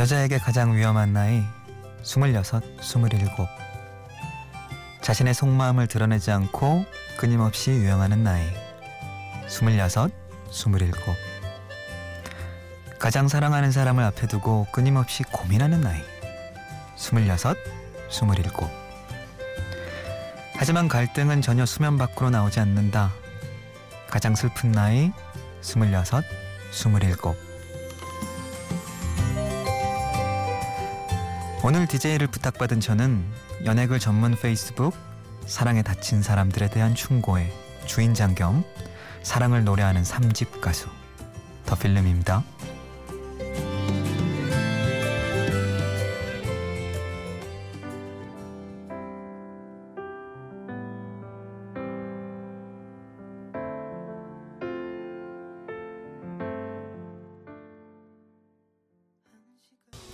여자에게 가장 위험한 나이 26, 27 자신의 속마음을 드러내지 않고 끊임없이 유행하는 나이 26, 27 가장 사랑하는 사람을 앞에 두고 끊임없이 고민하는 나이 26, 27 하지만 갈등은 전혀 수면 밖으로 나오지 않는다. 가장 슬픈 나이 26, 27 오늘 DJ를 부탁받은 저는 연예글 전문 페이스북 사랑에 다친 사람들에 대한 충고의 주인장 겸 사랑을 노래하는 3집 가수 더 필름입니다.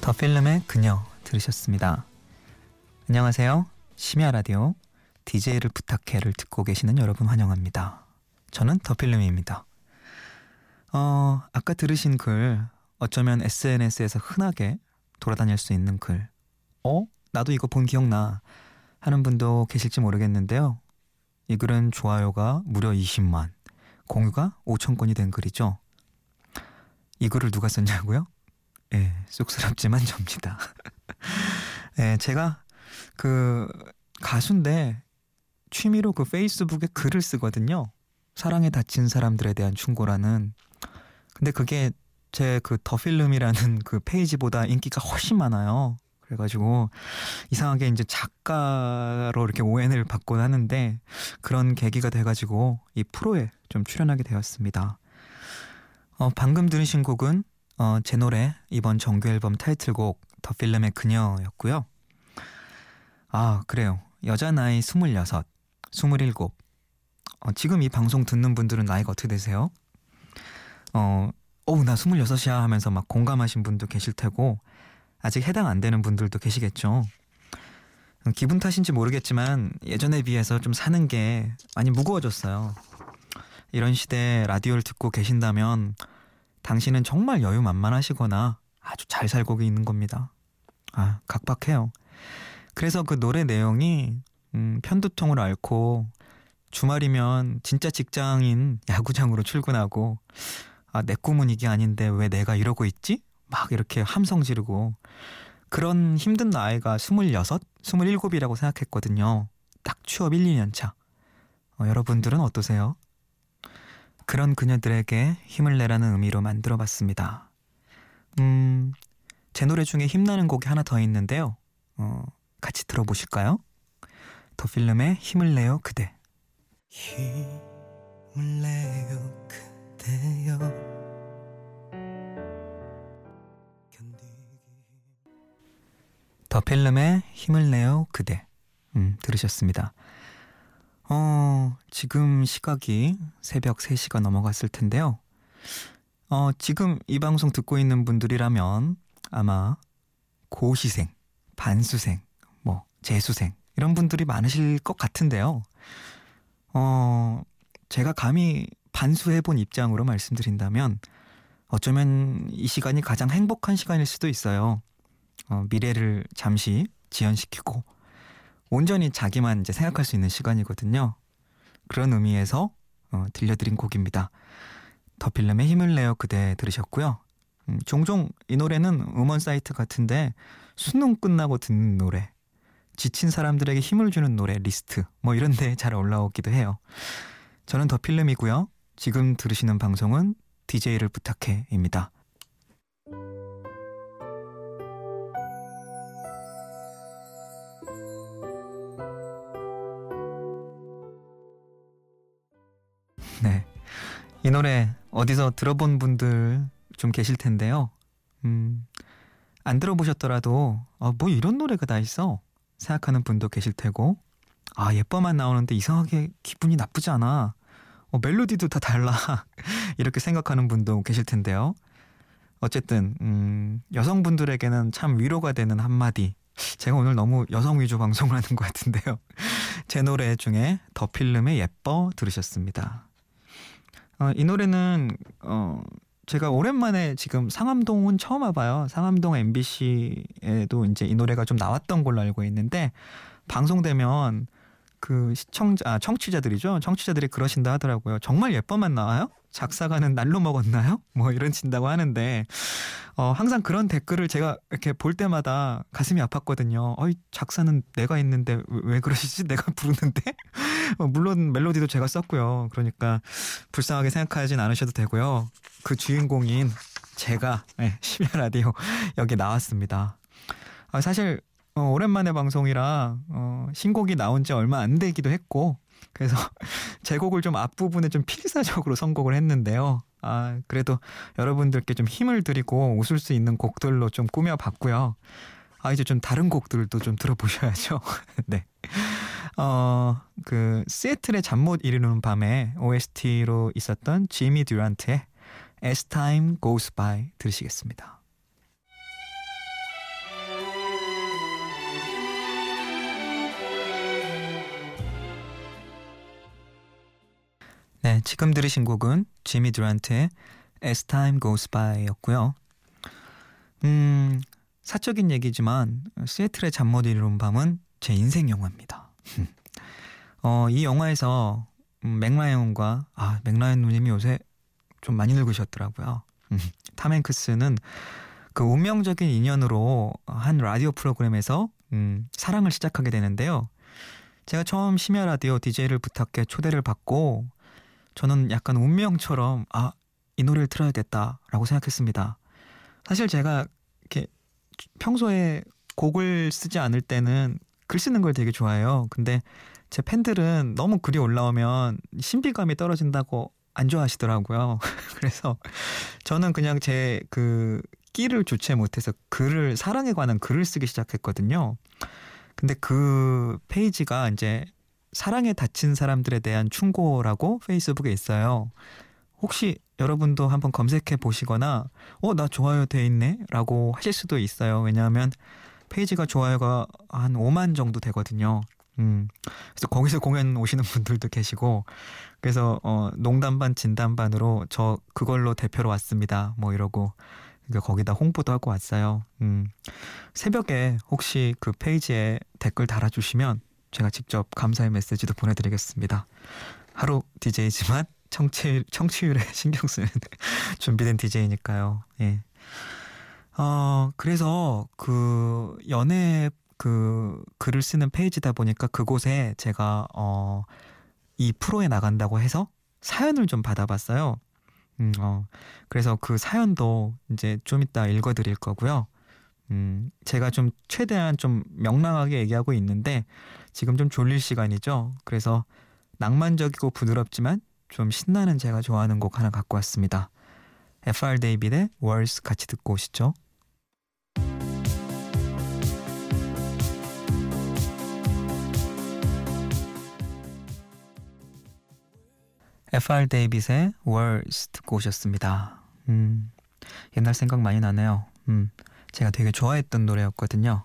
더 필름의 그녀 들으셨습니다. 안녕하세요. 심야 라디오 DJ를 부탁해를 듣고 계시는 여러분 환영합니다. 저는 더 필름입니다. 어, 아까 들으신 글 어쩌면 SNS에서 흔하게 돌아다닐 수 있는 글. 어? 나도 이거 본 기억나. 하는 분도 계실지 모르겠는데요. 이 글은 좋아요가 무려 20만, 공유가 5천 건이 된 글이죠. 이 글을 누가 썼냐고요? 예, 쑥스럽지만 접니다. 예, 제가 그 가수인데 취미로 그 페이스북에 글을 쓰거든요. 사랑에 다친 사람들에 대한 충고라는. 근데 그게 제 그 더 필름이라는 그 페이지보다 인기가 훨씬 많아요. 그래가지고 이상하게 이제 작가로 이렇게 오해를 받곤 하는데 그런 계기가 돼가지고 이 프로에 좀 출연하게 되었습니다. 어, 방금 들으신 곡은 어, 제 노래 이번 정규 앨범 타이틀곡 더 필름의 그녀였고요. 아 그래요. 여자 나이 26, 27. 어, 지금 이 방송 듣는 분들은 나이가 어떻게 되세요? 어, 어우 나 26이야 하면서 막 공감하신 분도 계실 테고 아직 해당 안 되는 분들도 계시겠죠. 음, 기분 탓인지 모르겠지만 예전에 비해서 좀 사는 게 많이 무거워졌어요. 이런 시대에 라디오를 듣고 계신다면 당신은 정말 여유만만하시거나 아주 잘 살고 있는 겁니다. 아, 각박해요. 그래서 그 노래 내용이 음, 편두통을 앓고 주말이면 진짜 직장인 야구장으로 출근하고 아, 내 꿈은 이게 아닌데 왜 내가 이러고 있지? 막 이렇게 함성 지르고 그런 힘든 나이가 26, 27이라고 생각했거든요. 딱 취업 1, 2년 차. 어, 여러분들은 어떠세요? 그런 그녀들에게 힘을 내라는 의미로 만들어 봤습니다. 음, 제 노래 중에 힘나는 곡이 하나 더 있는데요. 어, 같이 들어보실까요? 더 필름의 힘을 내요 그대. 힘을 내요 그대여. 더 필름의 힘을 내요 그대. 음, 들으셨습니다. 어, 지금 시각이 새벽 3시가 넘어갔을 텐데요. 어, 지금 이 방송 듣고 있는 분들이라면 아마 고시생, 반수생, 뭐, 재수생, 이런 분들이 많으실 것 같은데요. 어, 제가 감히 반수해본 입장으로 말씀드린다면 어쩌면 이 시간이 가장 행복한 시간일 수도 있어요. 어, 미래를 잠시 지연시키고 온전히 자기만 이제 생각할 수 있는 시간이거든요. 그런 의미에서 어, 들려드린 곡입니다. 더 필름의 힘을 내어 그대 들으셨고요. 음, 종종 이 노래는 음원 사이트 같은데 수능 끝나고 듣는 노래, 지친 사람들에게 힘을 주는 노래 리스트 뭐 이런 데 잘 올라오기도 해요. 저는 더 필름이고요. 지금 들으시는 방송은 DJ를 부탁해입니다. 이 노래 어디서 들어본 분들 좀 계실 텐데요. 음, 안 들어보셨더라도, 아, 뭐 이런 노래가 다 있어. 생각하는 분도 계실 테고, 아, 예뻐만 나오는데 이상하게 기분이 나쁘지 않아. 어, 멜로디도 다 달라. 이렇게 생각하는 분도 계실 텐데요. 어쨌든, 음, 여성분들에게는 참 위로가 되는 한마디. 제가 오늘 너무 여성 위주 방송을 하는 것 같은데요. 제 노래 중에 더 필름의 예뻐 들으셨습니다. 어, 이 노래는 어, 제가 오랜만에 지금 상암동은 처음 와봐요. 상암동 MBC에도 이제 이 노래가 좀 나왔던 걸로 알고 있는데 방송되면 그 시청자 아, 청취자들이죠. 청취자들이 그러신다 하더라고요. 정말 예뻐만 나와요? 작사가는 날로 먹었나요? 뭐 이런 친다고 하는데 어, 항상 그런 댓글을 제가 이렇게 볼 때마다 가슴이 아팠거든요. 어이 작사는 내가 있는데 왜 그러시지? 내가 부르는데 어, 물론 멜로디도 제가 썼고요. 그러니까 불쌍하게 생각하진 않으셔도 되고요. 그 주인공인 제가 네, 심야 라디오 여기 나왔습니다. 아, 사실 어, 오랜만에 방송이라 어, 신곡이 나온 지 얼마 안 되기도 했고 그래서 제 곡을 좀 앞부분에 좀 필사적으로 선곡을 했는데요. 아, 그래도 여러분들께 좀 힘을 드리고 웃을 수 있는 곡들로 좀 꾸며봤고요. 아, 이제 좀 다른 곡들도 좀 들어보셔야죠. 네. 어, 그, 시애틀의 잠 못 이루는 밤에 OST로 있었던 지미 듀란트의 As Time Goes By 들으시겠습니다. 네, 지금 들으신 곡은 지미 드란트의 As Time Goes By였고요. 음, 사적인 얘기지만 시애틀의 잠 못 이루는 밤은 제 인생 영화입니다. 어, 이 영화에서 음, 맥라이언과 아 맥라이언 누님이 요새 좀 많이 늙으셨더라고요. 탐 행크스는 그 운명적인 인연으로 한 라디오 프로그램에서 음, 사랑을 시작하게 되는데요. 제가 처음 심야 라디오 DJ를 부탁해 초대를 받고 저는 약간 운명처럼 아, 이 노래를 틀어야겠다라고 생각했습니다. 사실 제가 이렇게 평소에 곡을 쓰지 않을 때는 글 쓰는 걸 되게 좋아해요. 근데 제 팬들은 너무 글이 올라오면 신비감이 떨어진다고 안 좋아하시더라고요. 그래서 저는 그냥 제 그 끼를 좋지 못해서 글을 사랑에 관한 글을 쓰기 시작했거든요. 근데 그 페이지가 이제 사랑에 다친 사람들에 대한 충고라고 페이스북에 있어요. 혹시 여러분도 한번 검색해 보시거나 어 나 좋아요 돼 있네 라고 하실 수도 있어요. 왜냐하면 페이지가 좋아요가 한 5만 정도 되거든요. 음. 그래서 거기서 공연 오시는 분들도 계시고 그래서 어 농담 반 진담 반으로 저 그걸로 대표로 왔습니다. 뭐 이러고 그러니까 거기다 홍보도 하고 왔어요. 음. 새벽에 혹시 그 페이지에 댓글 달아주시면 제가 직접 감사의 메시지도 보내드리겠습니다. 하루 DJ지만 청취, 청취율에 신경 쓰는 준비된 DJ니까요. 예. 어, 그래서 그 연애 그 글을 쓰는 페이지다 보니까 그곳에 제가 어, 이 프로에 나간다고 해서 사연을 좀 받아봤어요. 음, 어, 그래서 그 사연도 이제 좀 이따 읽어드릴 거고요. 음, 제가 좀 최대한 좀 명랑하게 얘기하고 있는데 지금 좀 졸릴 시간이죠. 그래서 낭만적이고 부드럽지만 좀 신나는 제가 좋아하는 곡 하나 갖고 왔습니다. FR 데이빗의 Words 같이 듣고 오시죠. FR 데이빗의 Words 듣고 오셨습니다. 음, 옛날 생각 많이 나네요. 음, 제가 되게 좋아했던 노래였거든요.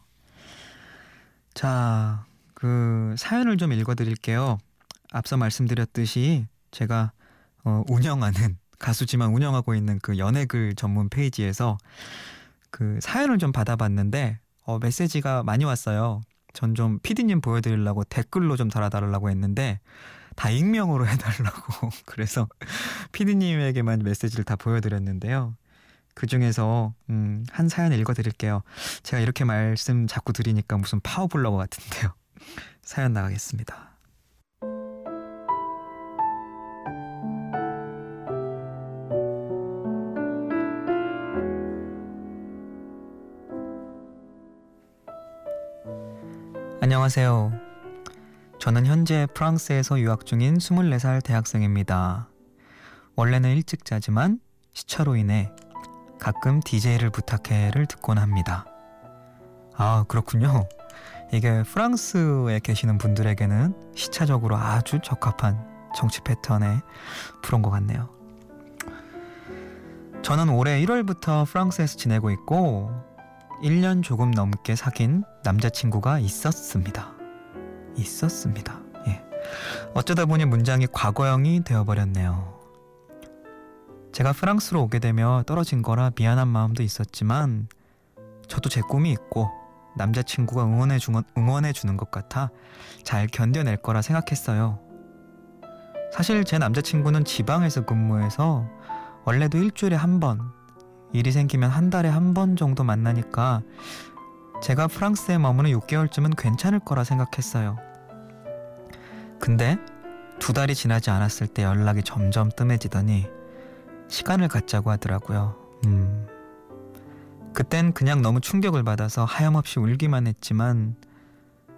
자, 그 사연을 좀 읽어드릴게요. 앞서 말씀드렸듯이 제가 어, 운영하는 가수지만 운영하고 있는 그 연예글 전문 페이지에서 그 사연을 좀 받아봤는데 어, 메시지가 많이 왔어요. 전 좀 피디님 보여드리려고 댓글로 좀 달아달라고 했는데 다 익명으로 해달라고 그래서 피디님에게만 메시지를 다 보여드렸는데요. 그 중에서 음, 한 사연 읽어드릴게요. 제가 이렇게 말씀 자꾸 드리니까 무슨 파워블로거 같은데요. 사연 나가겠습니다. 안녕하세요. 저는 현재 프랑스에서 유학 중인 24살 대학생입니다. 원래는 일찍 자지만 시차로 인해 가끔 DJ를 부탁해를 듣곤 합니다. 아, 그렇군요. 이게 프랑스에 계시는 분들에게는 시차적으로 아주 적합한 정치 패턴의 프로인 것 같네요. 저는 올해 1월부터 프랑스에서 지내고 있고 1년 조금 넘게 사귄 남자친구가 있었습니다. 있었습니다. 예. 어쩌다 보니 문장이 과거형이 되어버렸네요. 제가 프랑스로 오게 되며 떨어진 거라 미안한 마음도 있었지만 저도 제 꿈이 있고 남자친구가 응원해, 주, 응원해 주는 것 같아 잘 견뎌낼 거라 생각했어요. 사실 제 남자친구는 지방에서 근무해서 원래도 일주일에 한 번, 일이 생기면 한 달에 한 번 정도 만나니까 제가 프랑스에 머무는 6개월쯤은 괜찮을 거라 생각했어요. 근데 두 달이 지나지 않았을 때 연락이 점점 뜸해지더니 시간을 갖자고 하더라고요. 음. 그땐 그냥 너무 충격을 받아서 하염없이 울기만 했지만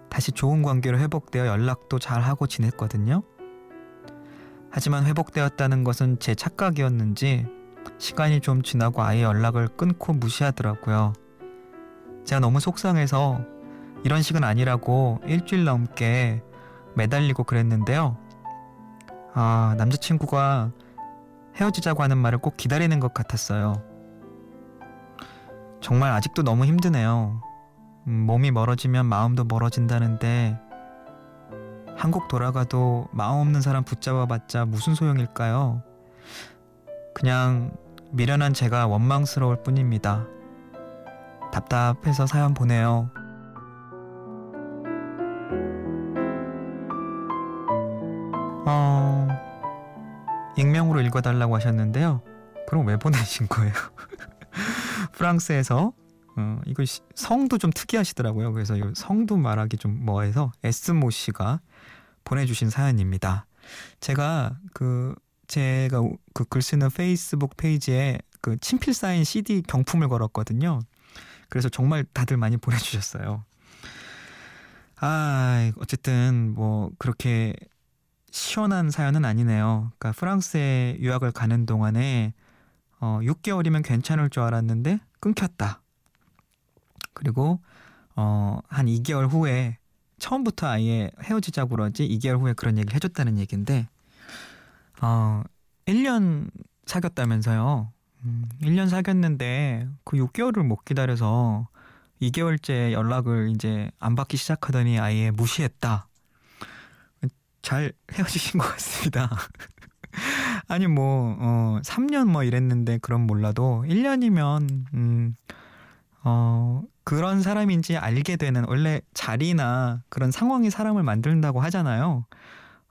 다시 좋은 관계로 회복되어 연락도 잘 하고 지냈거든요. 하지만 회복되었다는 것은 제 착각이었는지 시간이 좀 지나고 아예 연락을 끊고 무시하더라고요. 제가 너무 속상해서 이런 식은 아니라고 일주일 넘게 매달리고 그랬는데요. 아, 남자친구가 헤어지자고 하는 말을 꼭 기다리는 것 같았어요. 정말 아직도 너무 힘드네요. 음, 몸이 멀어지면 마음도 멀어진다는데 한국 돌아가도 마음 없는 사람 붙잡아봤자 무슨 소용일까요? 그냥 미련한 제가 원망스러울 뿐입니다. 답답해서 사연 보내요. 어, 익명으로 읽어달라고 하셨는데요. 그럼 왜 보내신 거예요? 프랑스에서 어, 이거 성도 좀 특이하시더라고요. 그래서 성도 말하기 좀 뭐해서 에스모 씨가 보내주신 사연입니다. 제가 그 제가 그 글 쓰는 페이스북 페이지에 그 친필 사인 CD 경품을 걸었거든요. 그래서 정말 다들 많이 보내주셨어요. 아, 어쨌든 뭐 그렇게 시원한 사연은 아니네요. 그러니까 프랑스에 유학을 가는 동안에 어, 6개월이면 괜찮을 줄 알았는데 끊겼다. 그리고 어, 한 2개월 후에 처음부터 아예 헤어지자고 그러지 2개월 후에 그런 얘기를 해줬다는 얘기인데 어, 1년 사귀었다면서요. 음, 1년 사귀었는데 그 6개월을 못 기다려서 2개월째 연락을 이제 안 받기 시작하더니 아예 무시했다. 잘 헤어지신 것 같습니다. 아니 뭐 어, 3년 뭐 이랬는데 그럼 몰라도 1년이면 음, 어, 그런 사람인지 알게 되는 원래 자리나 그런 상황이 사람을 만든다고 하잖아요.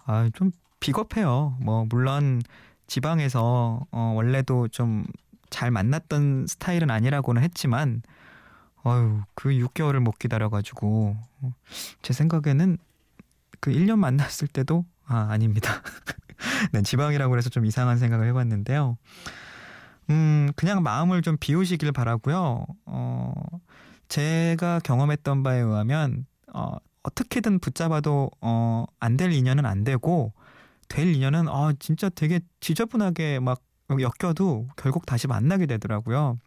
아, 좀 비겁해요. 뭐 물론 지방에서 어, 원래도 좀 잘 만났던 스타일은 아니라고는 했지만 어유 그 6개월을 못 기다려 가지고 제 생각에는 그 1년 만났을 때도 아 아닙니다. 네, 지방이라고 해서 좀 이상한 생각을 해봤는데요. 음, 그냥 마음을 좀 비우시길 바라고요. 어, 제가 경험했던 바에 의하면 어, 어떻게든 붙잡아도 어, 안 될 인연은 안 되고 될 인연은 어, 진짜 되게 지저분하게 막 엮여도 결국 다시 만나게 되더라고요.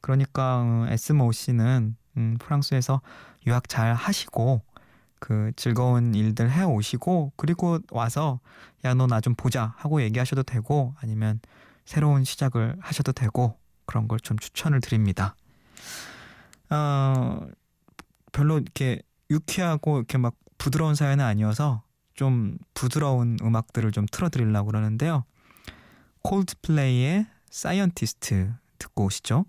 그러니까 어, 에스모 씨는 음, 프랑스에서 유학 잘 하시고 그 즐거운 일들 해 오시고 그리고 와서 야 너 나 좀 보자 하고 얘기하셔도 되고 아니면 새로운 시작을 하셔도 되고 그런 걸 좀 추천을 드립니다. 어 별로 이렇게 유쾌하고 이렇게 막 부드러운 사연은 아니어서 좀 부드러운 음악들을 좀 틀어드리려고 그러는데요. Coldplay의 Scientist 듣고 오시죠.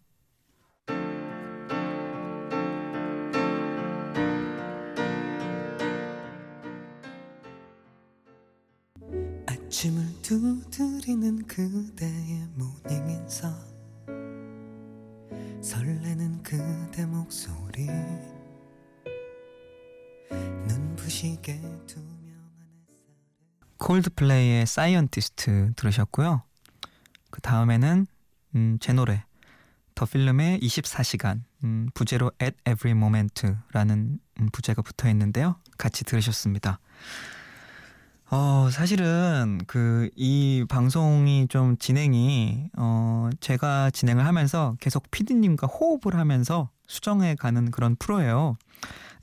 두드리는 그대의 morning 인사 설레는 그대 목소리 눈부시게 Coldplay의 Scientist 들으셨고요. 그 다음에는 음, 제 노래 The Film의 24시간 음, 부제로 At Every Moment라는 음, 부제가 붙어 있는데요. 같이 들으셨습니다. 어, 사실은 그 이 방송이 좀 진행이 어, 제가 진행을 하면서 계속 피디님과 호흡을 하면서 수정해 가는 그런 프로예요.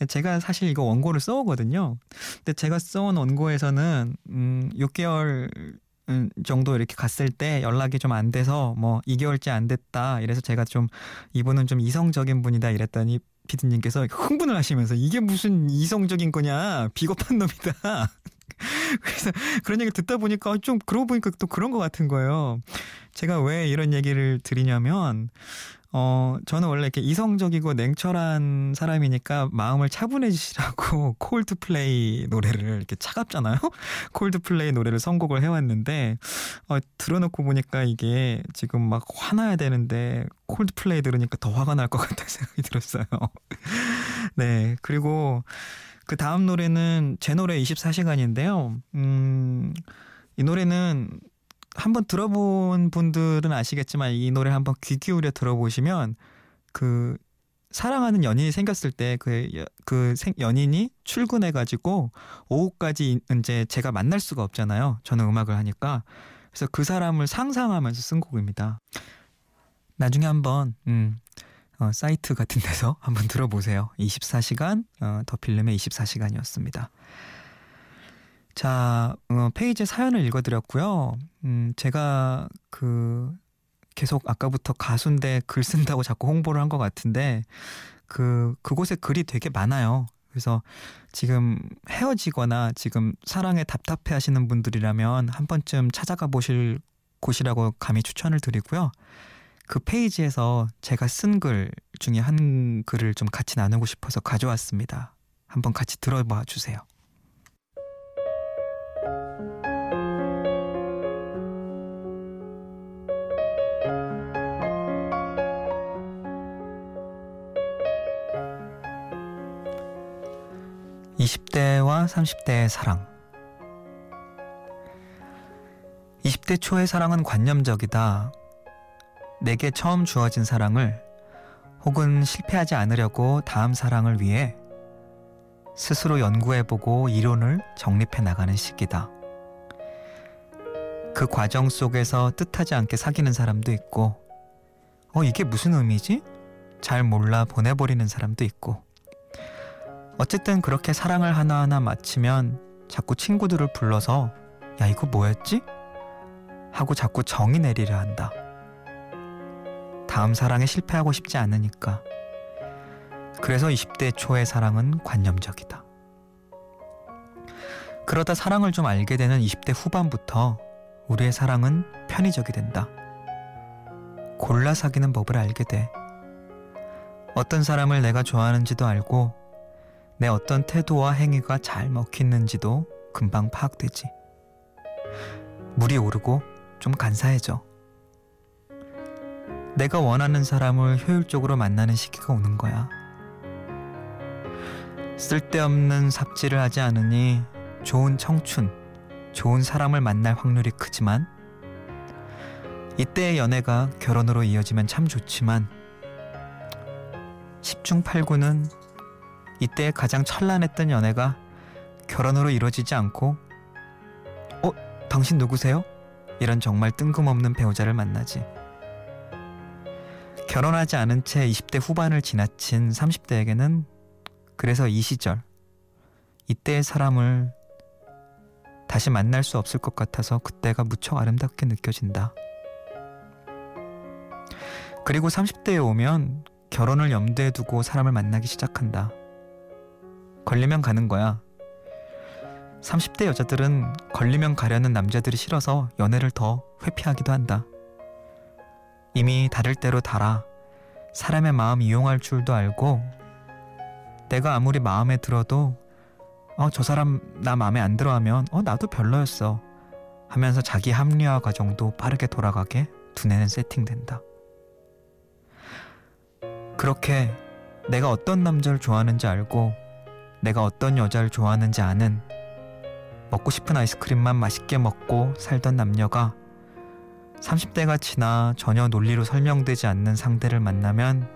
제가 사실 이거 원고를 써오거든요. 근데 제가 써온 원고에서는 음 6개월 음, 정도 이렇게 갔을 때 연락이 좀 안 돼서 뭐 2개월째 안 됐다. 이래서 제가 좀 이분은 좀 이성적인 분이다 이랬더니 피디님께서 흥분을 하시면서 이게 무슨 이성적인 거냐 비겁한 놈이다 그래서 그런 얘기 듣다 보니까 좀 그러고 보니까 또 그런 것 같은 거예요. 제가 왜 이런 얘기를 드리냐면 어, 저는 원래 이렇게 이성적이고 냉철한 사람이니까 마음을 차분해지시라고 콜드플레이 노래를 이렇게 차갑잖아요. 콜드플레이 노래를 선곡을 해왔는데 어, 들어놓고 보니까 이게 지금 막 화나야 되는데 콜드플레이 들으니까 더 화가 날 것 같다는 생각이 들었어요. 네, 그리고 그 다음 노래는 제 노래 24시간인데요. 음, 이 노래는 한번 들어본 분들은 아시겠지만 이 노래 한번 귀 기울여 들어보시면 그 사랑하는 연인이 생겼을 때그그 연인이 출근해 가지고 오후까지 이제 제가 만날 수가 없잖아요. 저는 음악을 하니까. 그래서 그 사람을 상상하면서 쓴 곡입니다. 나중에 한번 음 어, 사이트 같은 데서 한번 들어보세요. 24시간 어, 더 필름의 24시간이었습니다. 자, 어, 페이지 사연을 읽어드렸고요. 음, 제가 그 계속 아까부터 가수인데 글 쓴다고 자꾸 홍보를 한 것 같은데 그 그곳에 글이 되게 많아요. 그래서 지금 헤어지거나 지금 사랑에 답답해 하시는 분들이라면 한 번쯤 찾아가 보실 곳이라고 감히 추천을 드리고요. 그 페이지에서 제가 쓴 글 중에 한 글을 좀 같이 나누고 싶어서 가져왔습니다. 한번 같이 들어봐 주세요. 20대와 30대의 사랑. 20대 초의 사랑은 관념적이다. 내게 처음 주어진 사랑을 혹은 실패하지 않으려고 다음 사랑을 위해 스스로 연구해보고 이론을 정립해 나가는 시기다. 그 과정 속에서 뜻하지 않게 사귀는 사람도 있고, 어, 이게 무슨 의미지? 잘 몰라 보내버리는 사람도 있고, 어쨌든 그렇게 사랑을 하나하나 마치면 자꾸 친구들을 불러서 야, 이거 뭐였지? 하고 자꾸 정의 내리려 한다. 다음 사랑에 실패하고 싶지 않으니까. 그래서 20대 초의 사랑은 관념적이다. 그러다 사랑을 좀 알게 되는 20대 후반부터 우리의 사랑은 편의적이 된다. 골라 사귀는 법을 알게 돼. 어떤 사람을 내가 좋아하는지도 알고 내 어떤 태도와 행위가 잘 먹히는지도 금방 파악되지. 물이 오르고 좀 간사해져. 내가 원하는 사람을 효율적으로 만나는 시기가 오는 거야. 쓸데없는 삽질을 하지 않으니 좋은 청춘, 좋은 사람을 만날 확률이 크지만 이때의 연애가 결혼으로 이어지면 참 좋지만 10중 8구는 이때 가장 찬란했던 연애가 결혼으로 이루어지지 않고 어? 당신 누구세요? 이런 정말 뜬금없는 배우자를 만나지. 결혼하지 않은 채 20대 후반을 지나친 30대에게는 그래서 이 시절 이때의 사람을 다시 만날 수 없을 것 같아서 그때가 무척 아름답게 느껴진다. 그리고 30대에 오면 결혼을 염두에 두고 사람을 만나기 시작한다. 걸리면 가는 거야. 30대 여자들은 걸리면 가려는 남자들이 싫어서 연애를 더 회피하기도 한다. 이미 다를 대로 달아 사람의 마음 이용할 줄도 알고 내가 아무리 마음에 들어도 어, 저 사람 나 마음에 안 들어 하면 어, 나도 별로였어 하면서 자기 합리화 과정도 빠르게 돌아가게 두뇌는 세팅된다. 그렇게 내가 어떤 남자를 좋아하는지 알고 내가 어떤 여자를 좋아하는지 아는 먹고 싶은 아이스크림만 맛있게 먹고 살던 남녀가 30대가 지나 전혀 논리로 설명되지 않는 상대를 만나면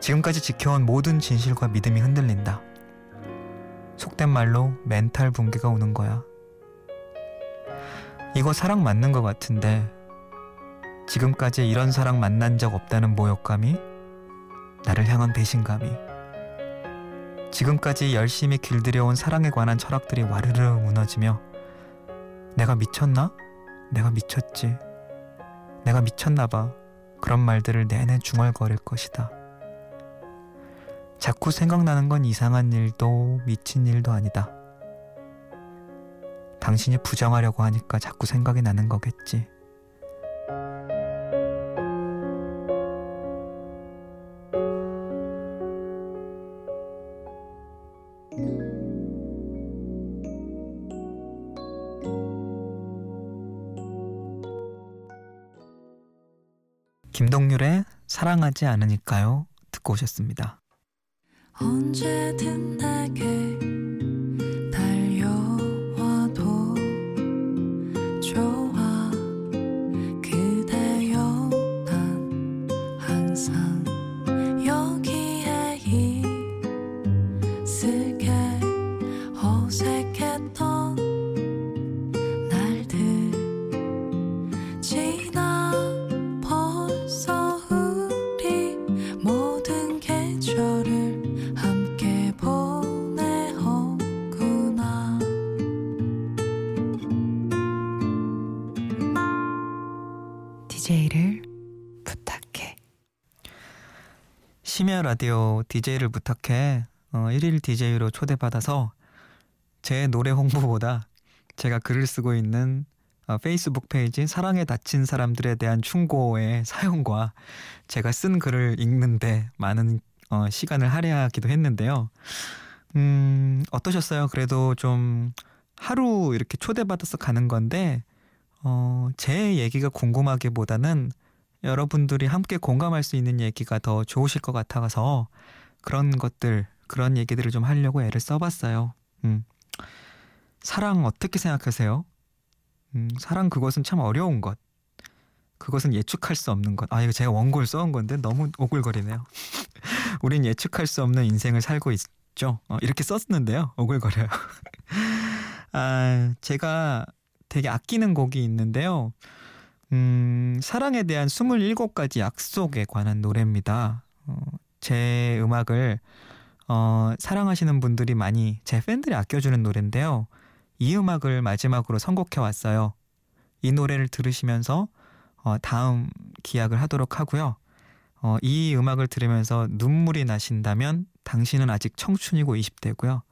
지금까지 지켜온 모든 진실과 믿음이 흔들린다. 속된 말로 멘탈 붕괴가 오는 거야. 이거 사랑 맞는 것 같은데 지금까지 이런 사랑 만난 적 없다는 모욕감이 나를 향한 배신감이 지금까지 열심히 길들여온 사랑에 관한 철학들이 와르르 무너지며 내가 미쳤나? 내가 미쳤지. 내가 미쳤나봐. 그런 말들을 내내 중얼거릴 것이다. 자꾸 생각나는 건 이상한 일도 미친 일도 아니다. 당신이 부정하려고 하니까 자꾸 생각이 나는 거겠지. 김동률의 사랑하지 않으니까요 듣고 오셨습니다. 언제든 내게 심야 라디오 DJ를 부탁해. 어, 1일 DJ로 초대받아서 제 노래 홍보보다 제가 글을 쓰고 있는 어, 페이스북 페이지 사랑에 다친 사람들에 대한 충고의 사연과 제가 쓴 글을 읽는데 많은 어, 시간을 할애하기도 했는데요. 음, 어떠셨어요? 그래도 좀 하루 이렇게 초대받아서 가는 건데 어, 제 얘기가 궁금하기보다는 여러분들이 함께 공감할 수 있는 얘기가 더 좋으실 것 같아서 그런 것들, 그런 얘기들을 좀 하려고 애를 써봤어요. 음. 사랑 어떻게 생각하세요? 음, 사랑 그것은 참 어려운 것. 그것은 예측할 수 없는 것. 아, 이거 제가 원고를 써온 건데 너무 오글거리네요. 우린 예측할 수 없는 인생을 살고 있죠. 어, 이렇게 썼는데요. 오글거려요. 아, 제가 되게 아끼는 곡이 있는데요. 음, 사랑에 대한 27가지 약속에 관한 노래입니다. 어, 제 음악을 어, 사랑하시는 분들이 많이 제 팬들이 아껴주는 노래인데요. 이 음악을 마지막으로 선곡해 왔어요. 이 노래를 들으시면서 어, 다음 기약을 하도록 하고요. 어, 이 음악을 들으면서 눈물이 나신다면 당신은 아직 청춘이고 20대고요.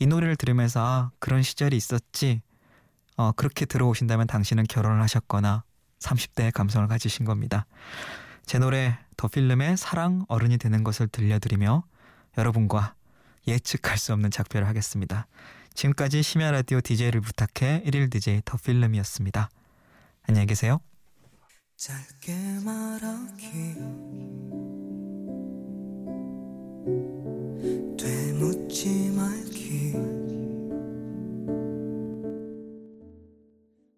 이 노래를 들으면서 아, 그런 시절이 있었지. 어, 그렇게 들어오신다면 당신은 결혼을 하셨거나 30대의 감성을 가지신 겁니다. 제 노래 더 필름의 사랑 어른이 되는 것을 들려드리며 여러분과 예측할 수 없는 작별을 하겠습니다. 지금까지 심야 라디오 DJ를 부탁해 1일 DJ 더 필름이었습니다. 안녕히 계세요. 짧게 말하기 되묻지 말기